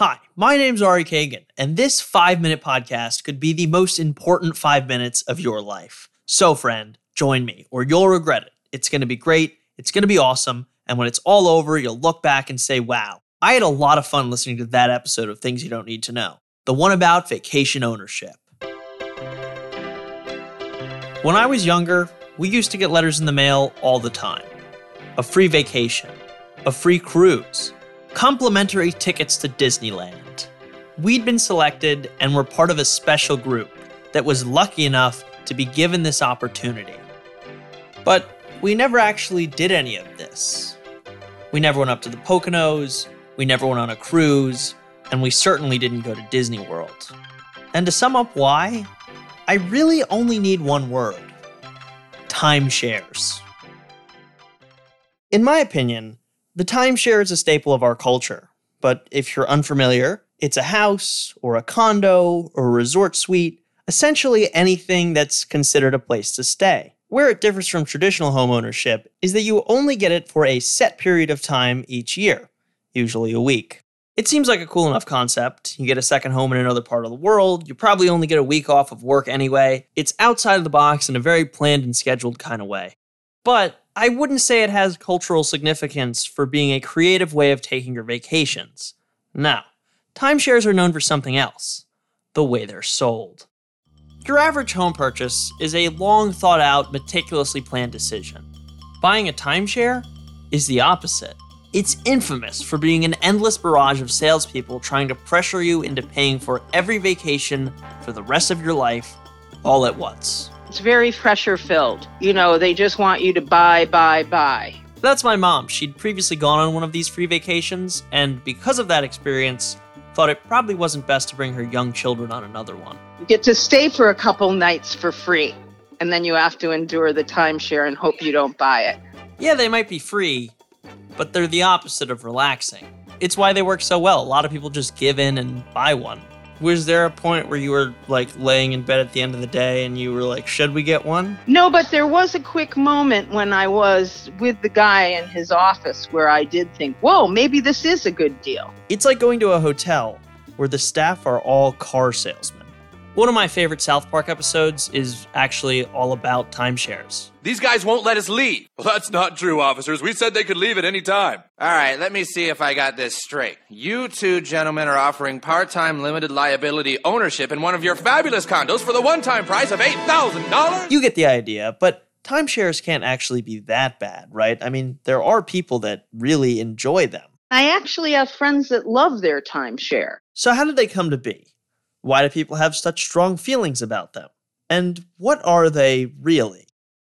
Hi, my name's Ari Kagan, and this five minute podcast could be the most important five minutes of your life. So, friend, join me, or you'll regret it. It's going to be great, it's going to be awesome, and when it's all over, you'll look back and say, wow, I had a lot of fun listening to that episode of Things You Don't Need to Know, the one about vacation ownership. When I was younger, we used to get letters in the mail all the time a free vacation, a free cruise complimentary tickets to Disneyland. We'd been selected and were part of a special group that was lucky enough to be given this opportunity. But we never actually did any of this. We never went up to the Poconos, we never went on a cruise, and we certainly didn't go to Disney World. And to sum up why, I really only need one word timeshares. In my opinion, the timeshare is a staple of our culture, but if you're unfamiliar, it's a house or a condo or a resort suite, essentially anything that's considered a place to stay. Where it differs from traditional homeownership is that you only get it for a set period of time each year, usually a week. It seems like a cool enough concept. You get a second home in another part of the world, you probably only get a week off of work anyway. It's outside of the box in a very planned and scheduled kind of way. But I wouldn't say it has cultural significance for being a creative way of taking your vacations. Now, timeshares are known for something else the way they're sold. Your average home purchase is a long thought out, meticulously planned decision. Buying a timeshare is the opposite. It's infamous for being an endless barrage of salespeople trying to pressure you into paying for every vacation for the rest of your life all at once. It's very pressure filled. You know, they just want you to buy, buy, buy. That's my mom. She'd previously gone on one of these free vacations, and because of that experience, thought it probably wasn't best to bring her young children on another one. You get to stay for a couple nights for free, and then you have to endure the timeshare and hope you don't buy it. Yeah, they might be free, but they're the opposite of relaxing. It's why they work so well. A lot of people just give in and buy one was there a point where you were like laying in bed at the end of the day and you were like, should we get one? No, but there was a quick moment when I was with the guy in his office where I did think, whoa, maybe this is a good deal. It's like going to a hotel where the staff are all car salesmen. One of my favorite South Park episodes is actually all about timeshares. These guys won't let us leave. Well, that's not true, officers. We said they could leave at any time. All right, let me see if I got this straight. You two gentlemen are offering part time limited liability ownership in one of your fabulous condos for the one time price of $8,000? You get the idea, but timeshares can't actually be that bad, right? I mean, there are people that really enjoy them. I actually have friends that love their timeshare. So, how did they come to be? Why do people have such strong feelings about them? And what are they really?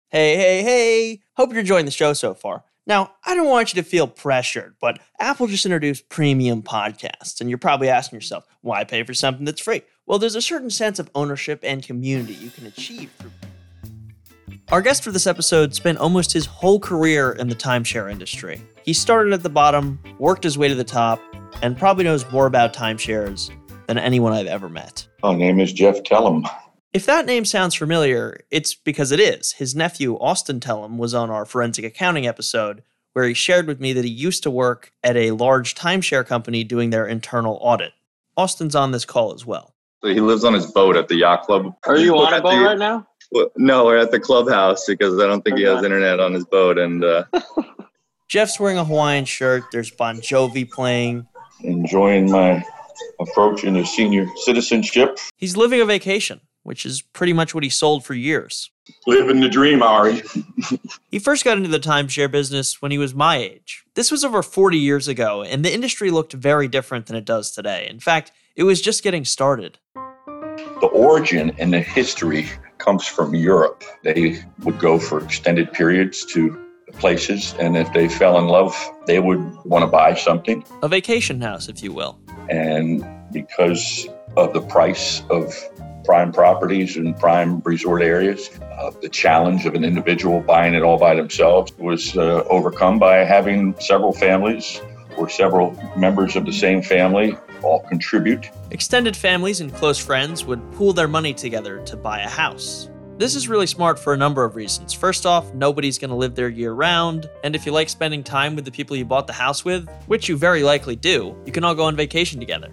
Hey, hey, hey! Hope you're enjoying the show so far. Now, I don't want you to feel pressured, but Apple just introduced premium podcasts, and you're probably asking yourself, why pay for something that's free? Well, there's a certain sense of ownership and community you can achieve through. Our guest for this episode spent almost his whole career in the timeshare industry. He started at the bottom, worked his way to the top, and probably knows more about timeshares than anyone I've ever met. My name is Jeff Tellum. If that name sounds familiar, it's because it is. His nephew, Austin Tellum, was on our forensic accounting episode where he shared with me that he used to work at a large timeshare company doing their internal audit. Austin's on this call as well. So he lives on his boat at the yacht club. Are you on a boat the, right now? Well, no, we're at the clubhouse because I don't think okay. he has internet on his boat. And uh, Jeff's wearing a Hawaiian shirt. There's Bon Jovi playing. Enjoying my approach into senior citizenship. He's living a vacation, which is pretty much what he sold for years. Living the dream, Ari. he first got into the timeshare business when he was my age. This was over 40 years ago, and the industry looked very different than it does today. In fact, it was just getting started. The origin and the history comes from Europe. They would go for extended periods to places, and if they fell in love, they would want to buy something. A vacation house, if you will. And because of the price of prime properties and prime resort areas, uh, the challenge of an individual buying it all by themselves was uh, overcome by having several families or several members of the same family all contribute. Extended families and close friends would pool their money together to buy a house. This is really smart for a number of reasons. First off, nobody's going to live there year round, and if you like spending time with the people you bought the house with, which you very likely do, you can all go on vacation together.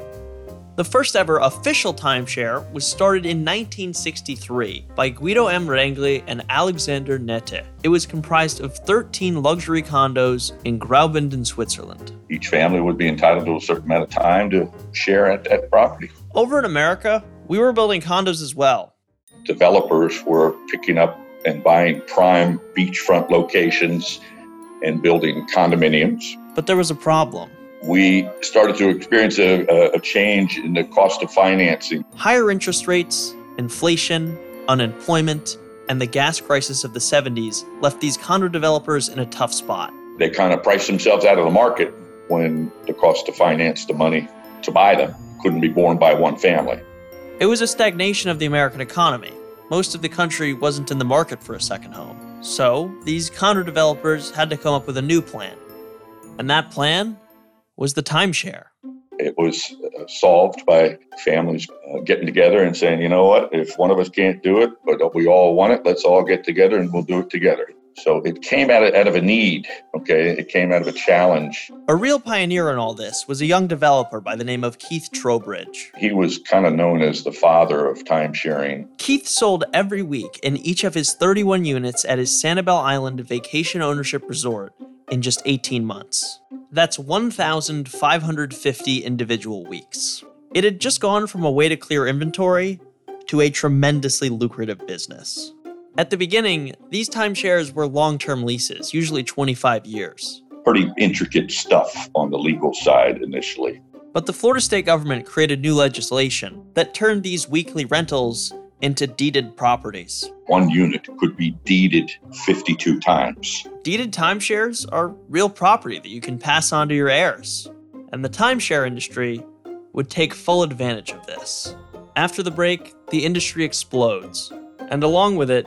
The first ever official timeshare was started in 1963 by Guido M. Renggli and Alexander Nette. It was comprised of 13 luxury condos in Graubünden, Switzerland. Each family would be entitled to a certain amount of time to share at that property. Over in America, we were building condos as well. Developers were picking up and buying prime beachfront locations and building condominiums. But there was a problem. We started to experience a, a change in the cost of financing. Higher interest rates, inflation, unemployment, and the gas crisis of the 70s left these condo developers in a tough spot. They kind of priced themselves out of the market when the cost to finance the money to buy them couldn't be borne by one family. It was a stagnation of the American economy. Most of the country wasn't in the market for a second home. So, these condo developers had to come up with a new plan. And that plan was the timeshare. It was uh, solved by families uh, getting together and saying, you know what, if one of us can't do it, but we all want it, let's all get together and we'll do it together. So it came out of, out of a need, okay? It came out of a challenge. A real pioneer in all this was a young developer by the name of Keith Trowbridge. He was kind of known as the father of time sharing. Keith sold every week in each of his 31 units at his Sanibel Island vacation ownership resort in just 18 months. That's 1,550 individual weeks. It had just gone from a way to clear inventory to a tremendously lucrative business. At the beginning, these timeshares were long term leases, usually 25 years. Pretty intricate stuff on the legal side initially. But the Florida state government created new legislation that turned these weekly rentals into deeded properties. One unit could be deeded 52 times. Deeded timeshares are real property that you can pass on to your heirs. And the timeshare industry would take full advantage of this. After the break, the industry explodes, and along with it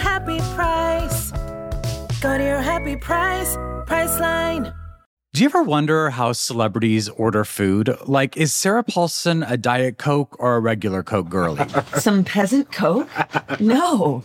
happy price. Go to your happy price, Priceline. Do you ever wonder how celebrities order food? Like, is Sarah Paulson a Diet Coke or a regular Coke girlie? Some peasant Coke? No.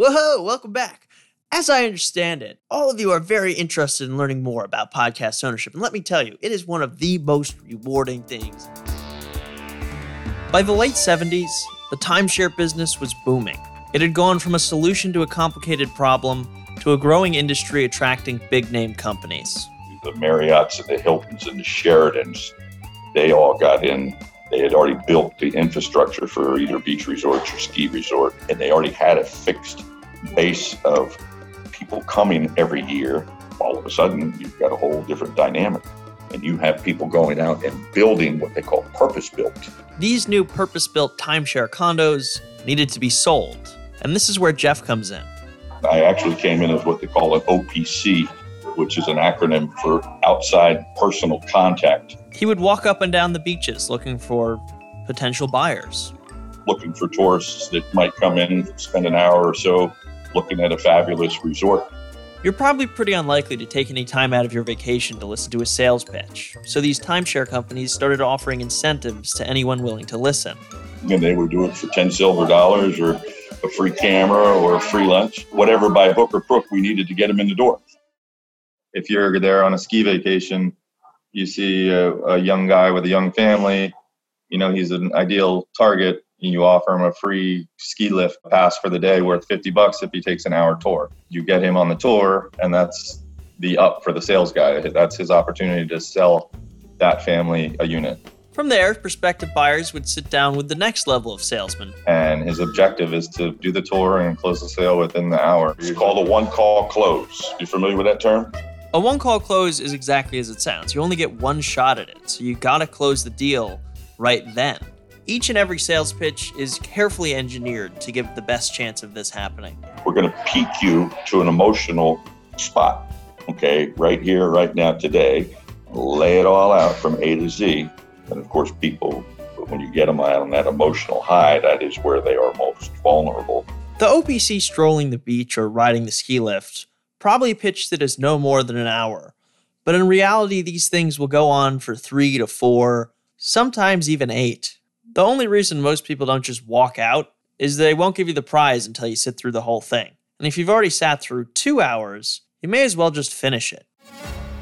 Whoa, welcome back. As I understand it, all of you are very interested in learning more about podcast ownership. And let me tell you, it is one of the most rewarding things. By the late 70s, the timeshare business was booming. It had gone from a solution to a complicated problem to a growing industry attracting big name companies. The Marriotts and the Hiltons and the Sheratons, they all got in they had already built the infrastructure for either beach resorts or ski resort, and they already had a fixed base of people coming every year. All of a sudden, you've got a whole different dynamic. And you have people going out and building what they call purpose built. These new purpose built timeshare condos needed to be sold. And this is where Jeff comes in. I actually came in as what they call an OPC, which is an acronym for outside personal contact. He would walk up and down the beaches looking for potential buyers. Looking for tourists that might come in, spend an hour or so looking at a fabulous resort. You're probably pretty unlikely to take any time out of your vacation to listen to a sales pitch. So these timeshare companies started offering incentives to anyone willing to listen. And they would do it for 10 silver dollars or a free camera or a free lunch, whatever by hook or crook we needed to get them in the door. If you're there on a ski vacation, you see a, a young guy with a young family, you know, he's an ideal target and You offer him a free ski lift pass for the day worth 50 bucks if he takes an hour tour. You get him on the tour, and that's the up for the sales guy. That's his opportunity to sell that family a unit. From there, prospective buyers would sit down with the next level of salesman. And his objective is to do the tour and close the sale within the hour. It's called a one call close. You familiar with that term? A one call close is exactly as it sounds. You only get one shot at it, so you gotta close the deal right then. Each and every sales pitch is carefully engineered to give the best chance of this happening. We're to peak you to an emotional spot. Okay, right here, right now, today. Lay it all out from A to Z. And of course, people, when you get them out on that emotional high, that is where they are most vulnerable. The OPC strolling the beach or riding the ski lift probably pitched it as no more than an hour. But in reality, these things will go on for three to four, sometimes even eight. The only reason most people don't just walk out is they won't give you the prize until you sit through the whole thing. And if you've already sat through two hours, you may as well just finish it.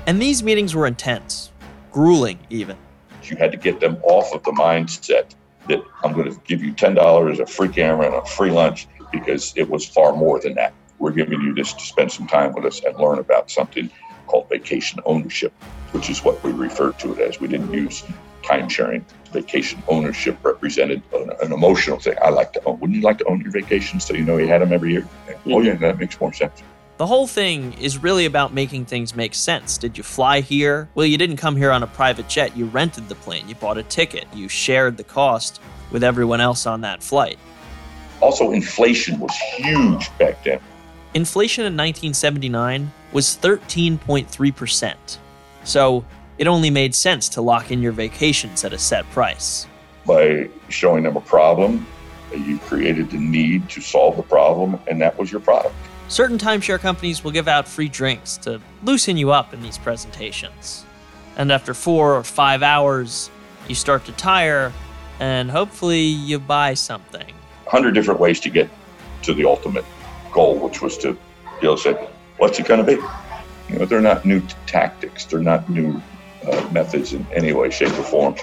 And these meetings were intense, grueling even. You had to get them off of the mindset that I'm going to give you $10, a free camera, and a free lunch because it was far more than that. We're giving you this to spend some time with us and learn about something called vacation ownership, which is what we refer to it as. We didn't use time sharing. Vacation ownership represented an, an, emotional thing. I like to own. Wouldn't you like to own your vacations so you know you had them every year? Mm-hmm. Oh, yeah, that makes more sense. The whole thing is really about making things make sense. Did you fly here? Well, you didn't come here on a private jet. You rented the plane. You bought a ticket. You shared the cost with everyone else on that flight. Also, inflation was huge back then. Inflation in 1979 was 13.3%. So it only made sense to lock in your vacations at a set price. By showing them a problem, you created the need to solve the problem, and that was your product. Certain timeshare companies will give out free drinks to loosen you up in these presentations. And after four or five hours, you start to tire, and hopefully you buy something. A hundred different ways to get to the ultimate goal, which was to be able to say, what's it going to be? You know, they're not new tactics. They're not new uh, methods in any way, shape, or form.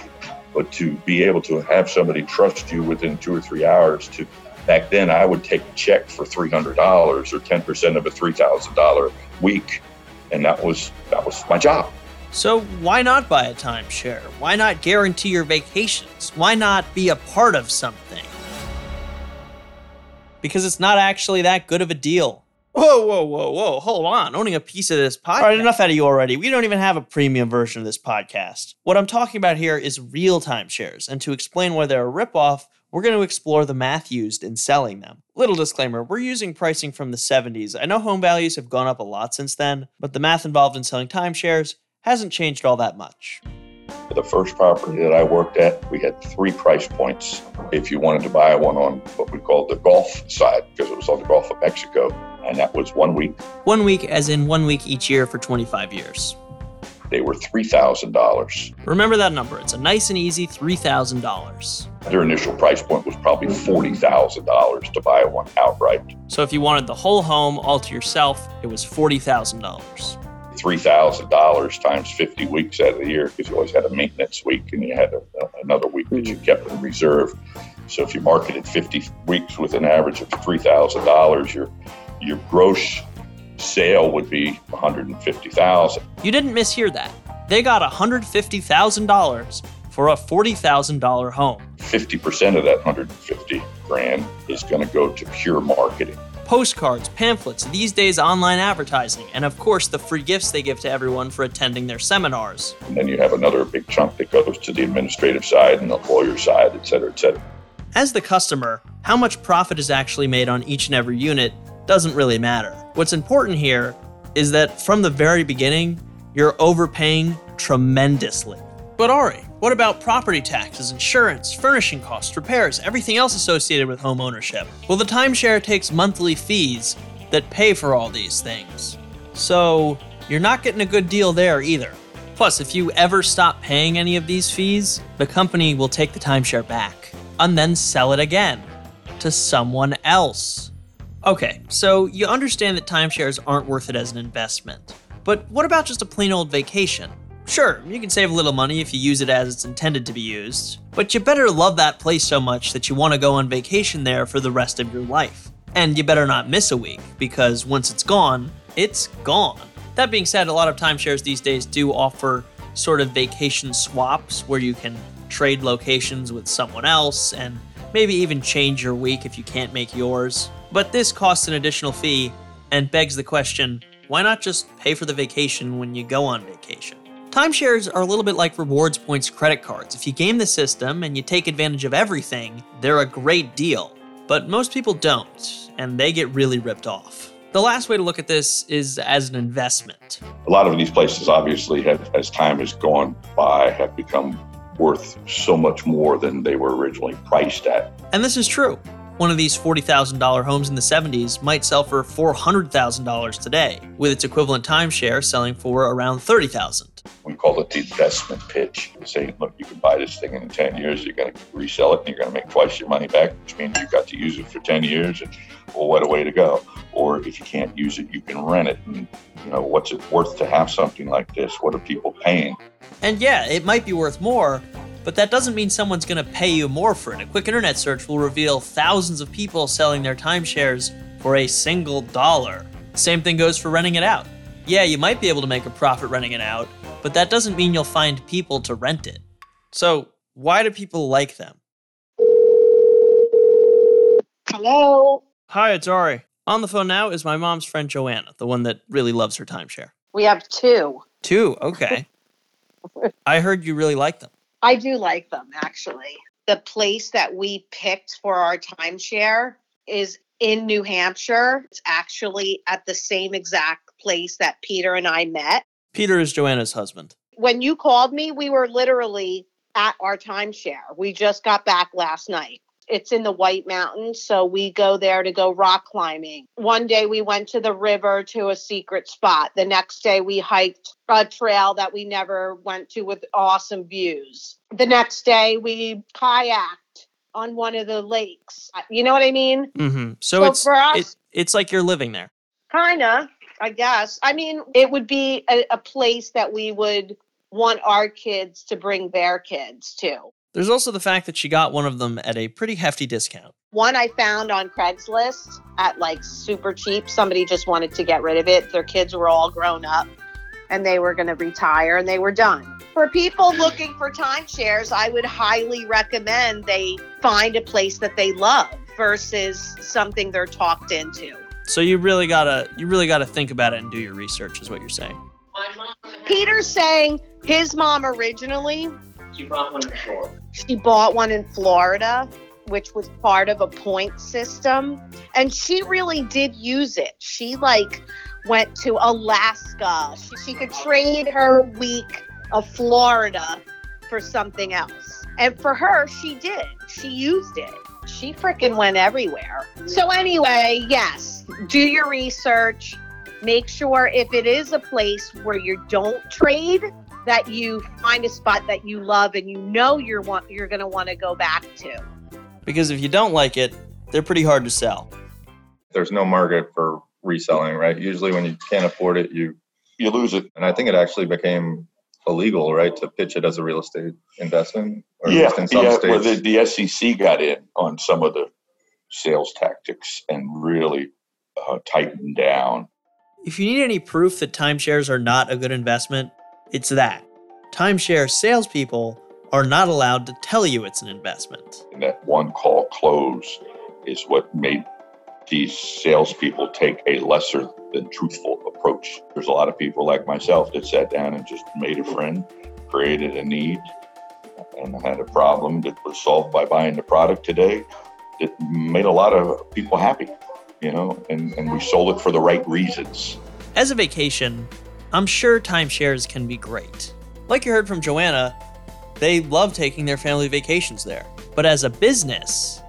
But to be able to have somebody trust you within two or three hours to back then I would take a check for three hundred dollars or ten percent of a three thousand dollar week, and that was that was my job. So why not buy a timeshare? Why not guarantee your vacations? Why not be a part of something? Because it's not actually that good of a deal. Whoa, whoa, whoa, whoa. Hold on. Owning a piece of this podcast. All right, enough out of you already. We don't even have a premium version of this podcast. What I'm talking about here is real timeshares. And to explain why they're a ripoff, we're going to explore the math used in selling them. Little disclaimer we're using pricing from the 70s. I know home values have gone up a lot since then, but the math involved in selling timeshares hasn't changed all that much. The first property that I worked at, we had three price points. If you wanted to buy one on what we called the Gulf side, because it was on the Gulf of Mexico, and that was one week. One week, as in one week each year for 25 years. They were $3,000. Remember that number. It's a nice and easy $3,000. Their initial price point was probably $40,000 to buy one outright. So if you wanted the whole home all to yourself, it was $40,000. $3,000 times 50 weeks out of the year because you always had a maintenance week and you had a, another week that you mm-hmm. kept in reserve. So if you marketed 50 weeks with an average of $3,000, your your gross sale would be 150,000. You didn't mishear that. They got $150,000 for a $40,000 home. 50% of that 150 grand is going to go to pure marketing postcards, pamphlets, these days online advertising, and of course the free gifts they give to everyone for attending their seminars. And then you have another big chunk that goes to the administrative side and the lawyer side, et cetera, et cetera. As the customer, how much profit is actually made on each and every unit doesn't really matter. What's important here is that from the very beginning, you're overpaying tremendously. But Ari, what about property taxes, insurance, furnishing costs, repairs, everything else associated with home ownership? Well, the timeshare takes monthly fees that pay for all these things. So, you're not getting a good deal there either. Plus, if you ever stop paying any of these fees, the company will take the timeshare back and then sell it again to someone else. Okay, so you understand that timeshares aren't worth it as an investment. But what about just a plain old vacation? Sure, you can save a little money if you use it as it's intended to be used, but you better love that place so much that you want to go on vacation there for the rest of your life. And you better not miss a week, because once it's gone, it's gone. That being said, a lot of timeshares these days do offer sort of vacation swaps where you can trade locations with someone else and maybe even change your week if you can't make yours. But this costs an additional fee and begs the question why not just pay for the vacation when you go on vacation? Timeshares are a little bit like rewards points credit cards. If you game the system and you take advantage of everything, they're a great deal. But most people don't, and they get really ripped off. The last way to look at this is as an investment. A lot of these places, obviously, have, as time has gone by, have become worth so much more than they were originally priced at. And this is true. One of these $40,000 homes in the 70s might sell for $400,000 today, with its equivalent timeshare selling for around $30,000. We call it the investment pitch. Saying, look, you can buy this thing in 10 years, you're going to resell it, and you're going to make twice your money back, which means you've got to use it for 10 years, and well, what a way to go. Or if you can't use it, you can rent it. And, you know, what's it worth to have something like this? What are people paying? And yeah, it might be worth more, but that doesn't mean someone's going to pay you more for it. A quick internet search will reveal thousands of people selling their timeshares for a single dollar. Same thing goes for renting it out. Yeah, you might be able to make a profit renting it out, but that doesn't mean you'll find people to rent it. So, why do people like them? Hello. Hi, it's Ari. On the phone now is my mom's friend Joanna, the one that really loves her timeshare. We have two. Two, okay. I heard you really like them. I do like them actually. The place that we picked for our timeshare is in New Hampshire. It's actually at the same exact place that Peter and I met. Peter is Joanna's husband. When you called me, we were literally at our timeshare. We just got back last night. It's in the White Mountains, so we go there to go rock climbing. One day we went to the river to a secret spot. The next day we hiked a trail that we never went to with awesome views. The next day we kayaked on one of the lakes. You know what I mean? Mm-hmm. So, So it's for us- it, it's like you're living there. Kinda, I guess. I mean, it would be a, a place that we would want our kids to bring their kids to. There's also the fact that she got one of them at a pretty hefty discount. One I found on Craigslist at like super cheap. Somebody just wanted to get rid of it. Their kids were all grown up and they were going to retire and they were done. For people looking for timeshares, I would highly recommend they find a place that they love versus something they're talked into. So you really gotta you really gotta think about it and do your research, is what you're saying. Peter's saying his mom originally She bought one before. she bought one in Florida, which was part of a point system. And she really did use it. She like went to Alaska. She, she could trade her week of Florida for something else. And for her, she did. She used it. She freaking went everywhere. So, anyway, yes, do your research. Make sure if it is a place where you don't trade, that you find a spot that you love and you know you're want you're going to want to go back to. Because if you don't like it, they're pretty hard to sell. There's no market for reselling, right? Usually, when you can't afford it, you you lose it. And I think it actually became illegal, right, to pitch it as a real estate investment, or yeah, least in some yeah. states. Well, the, the SEC got in on some of the sales tactics and really uh, tightened down. If you need any proof that timeshares are not a good investment, it's that. Timeshare salespeople are not allowed to tell you it's an investment. And that one call close is what made these salespeople take a lesser than truthful approach. There's a lot of people like myself that sat down and just made a friend, created a need, and had a problem that was solved by buying the product today that made a lot of people happy, you know, and, and we sold it for the right reasons. As a vacation, I'm sure timeshares can be great. Like you heard from Joanna, they love taking their family vacations there. But as a business,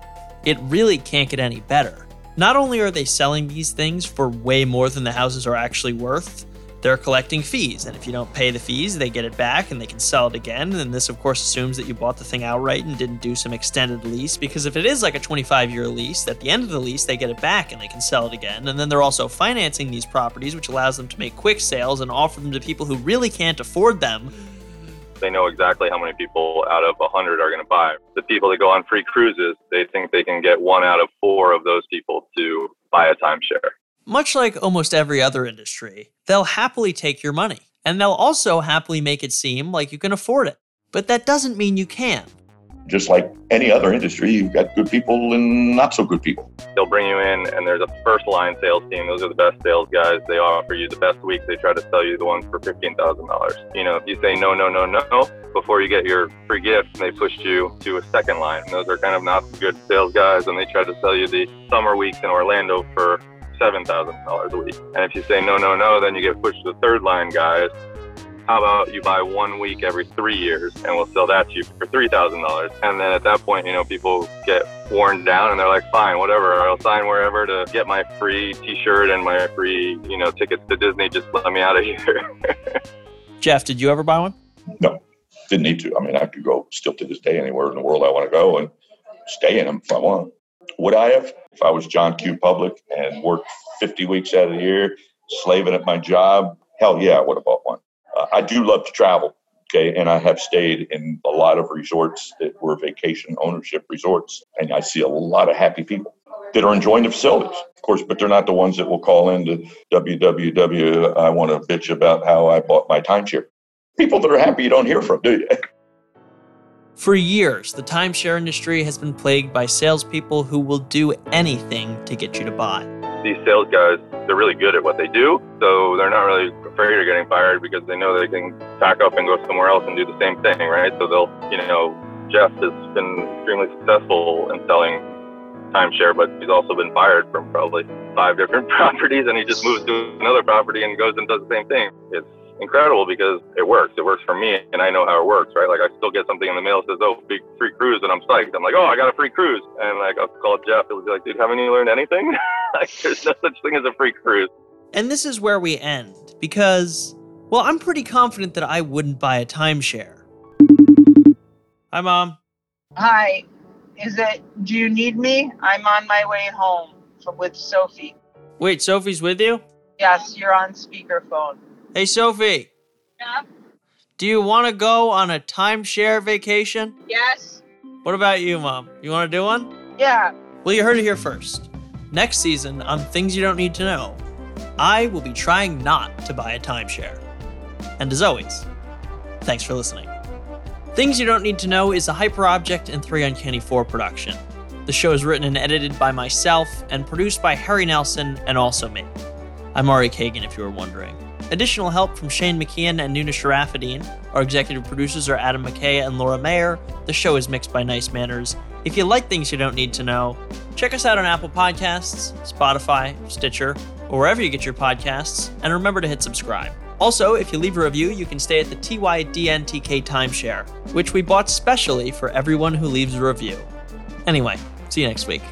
it really can't get any better. Not only are they selling these things for way more than the houses are actually worth, they're collecting fees. And if you don't pay the fees, they get it back and they can sell it again. And this, of course, assumes that you bought the thing outright and didn't do some extended lease. Because if it is like a 25 year lease, at the end of the lease, they get it back and they can sell it again. And then they're also financing these properties, which allows them to make quick sales and offer them to people who really can't afford them. They know exactly how many people out of 100 are going to buy. The people that go on free cruises, they think they can get one out of four of those people to buy a timeshare. Much like almost every other industry, they'll happily take your money, and they'll also happily make it seem like you can afford it. But that doesn't mean you can. Just like any other industry, you've got good people and not so good people. They'll bring you in, and there's a first line sales team. Those are the best sales guys. They offer you the best week. They try to sell you the ones for $15,000. You know, if you say no, no, no, no, before you get your free gift, they push you to a second line. Those are kind of not good sales guys, and they try to sell you the summer weeks in Orlando for $7,000 a week. And if you say no, no, no, then you get pushed to the third line guys. How about you buy one week every three years and we'll sell that to you for $3,000? And then at that point, you know, people get worn down and they're like, fine, whatever, I'll sign wherever to get my free t shirt and my free, you know, tickets to Disney. Just let me out of here. Jeff, did you ever buy one? No, didn't need to. I mean, I could go still to this day anywhere in the world I want to go and stay in them if I want. Would I have if I was John Q. Public and worked 50 weeks out of the year, slaving at my job? Hell yeah, I would have bought one. Uh, I do love to travel. Okay. And I have stayed in a lot of resorts that were vacation ownership resorts. And I see a lot of happy people that are enjoying the facilities, of course, but they're not the ones that will call into www. I want to bitch about how I bought my timeshare. People that are happy you don't hear from, do you? For years, the timeshare industry has been plagued by salespeople who will do anything to get you to buy. These sales guys, they're really good at what they do, so they're not really afraid of getting fired because they know they can pack up and go somewhere else and do the same thing, right? So they'll, you know, Jeff has been extremely successful in selling timeshare, but he's also been fired from probably five different properties, and he just moves to another property and goes and does the same thing. It's incredible because it works. It works for me, and I know how it works, right? Like I still get something in the mail that says, "Oh, big free cruise," and I'm psyched. I'm like, "Oh, I got a free cruise," and like I'll call Jeff. He'll be like, "Dude, haven't you learned anything? like, there's no such thing as a free cruise." And this is where we end because, well, I'm pretty confident that I wouldn't buy a timeshare. Hi, mom. Hi. Is it, do you need me? I'm on my way home from, with Sophie. Wait, Sophie's with you? Yes, you're on speakerphone. Hey, Sophie. Yeah? Do you want to go on a timeshare vacation? Yes. What about you, mom? You want to do one? Yeah. Well, you heard it here first. Next season on Things You Don't Need to Know, I will be trying not to buy a timeshare. And as always, thanks for listening. Things You Don't Need to Know is a Hyperobject and 3 Uncanny 4 production. The show is written and edited by myself and produced by Harry Nelson and also me. I'm Ari Kagan, if you were wondering. Additional help from Shane McKeon and Nuna Sharafadine. Our executive producers are Adam McKay and Laura Mayer. The show is mixed by Nice Manners. If you like things you don't need to know, check us out on Apple Podcasts, Spotify, Stitcher, or wherever you get your podcasts, and remember to hit subscribe. Also, if you leave a review, you can stay at the TYDNTK timeshare, which we bought specially for everyone who leaves a review. Anyway, see you next week.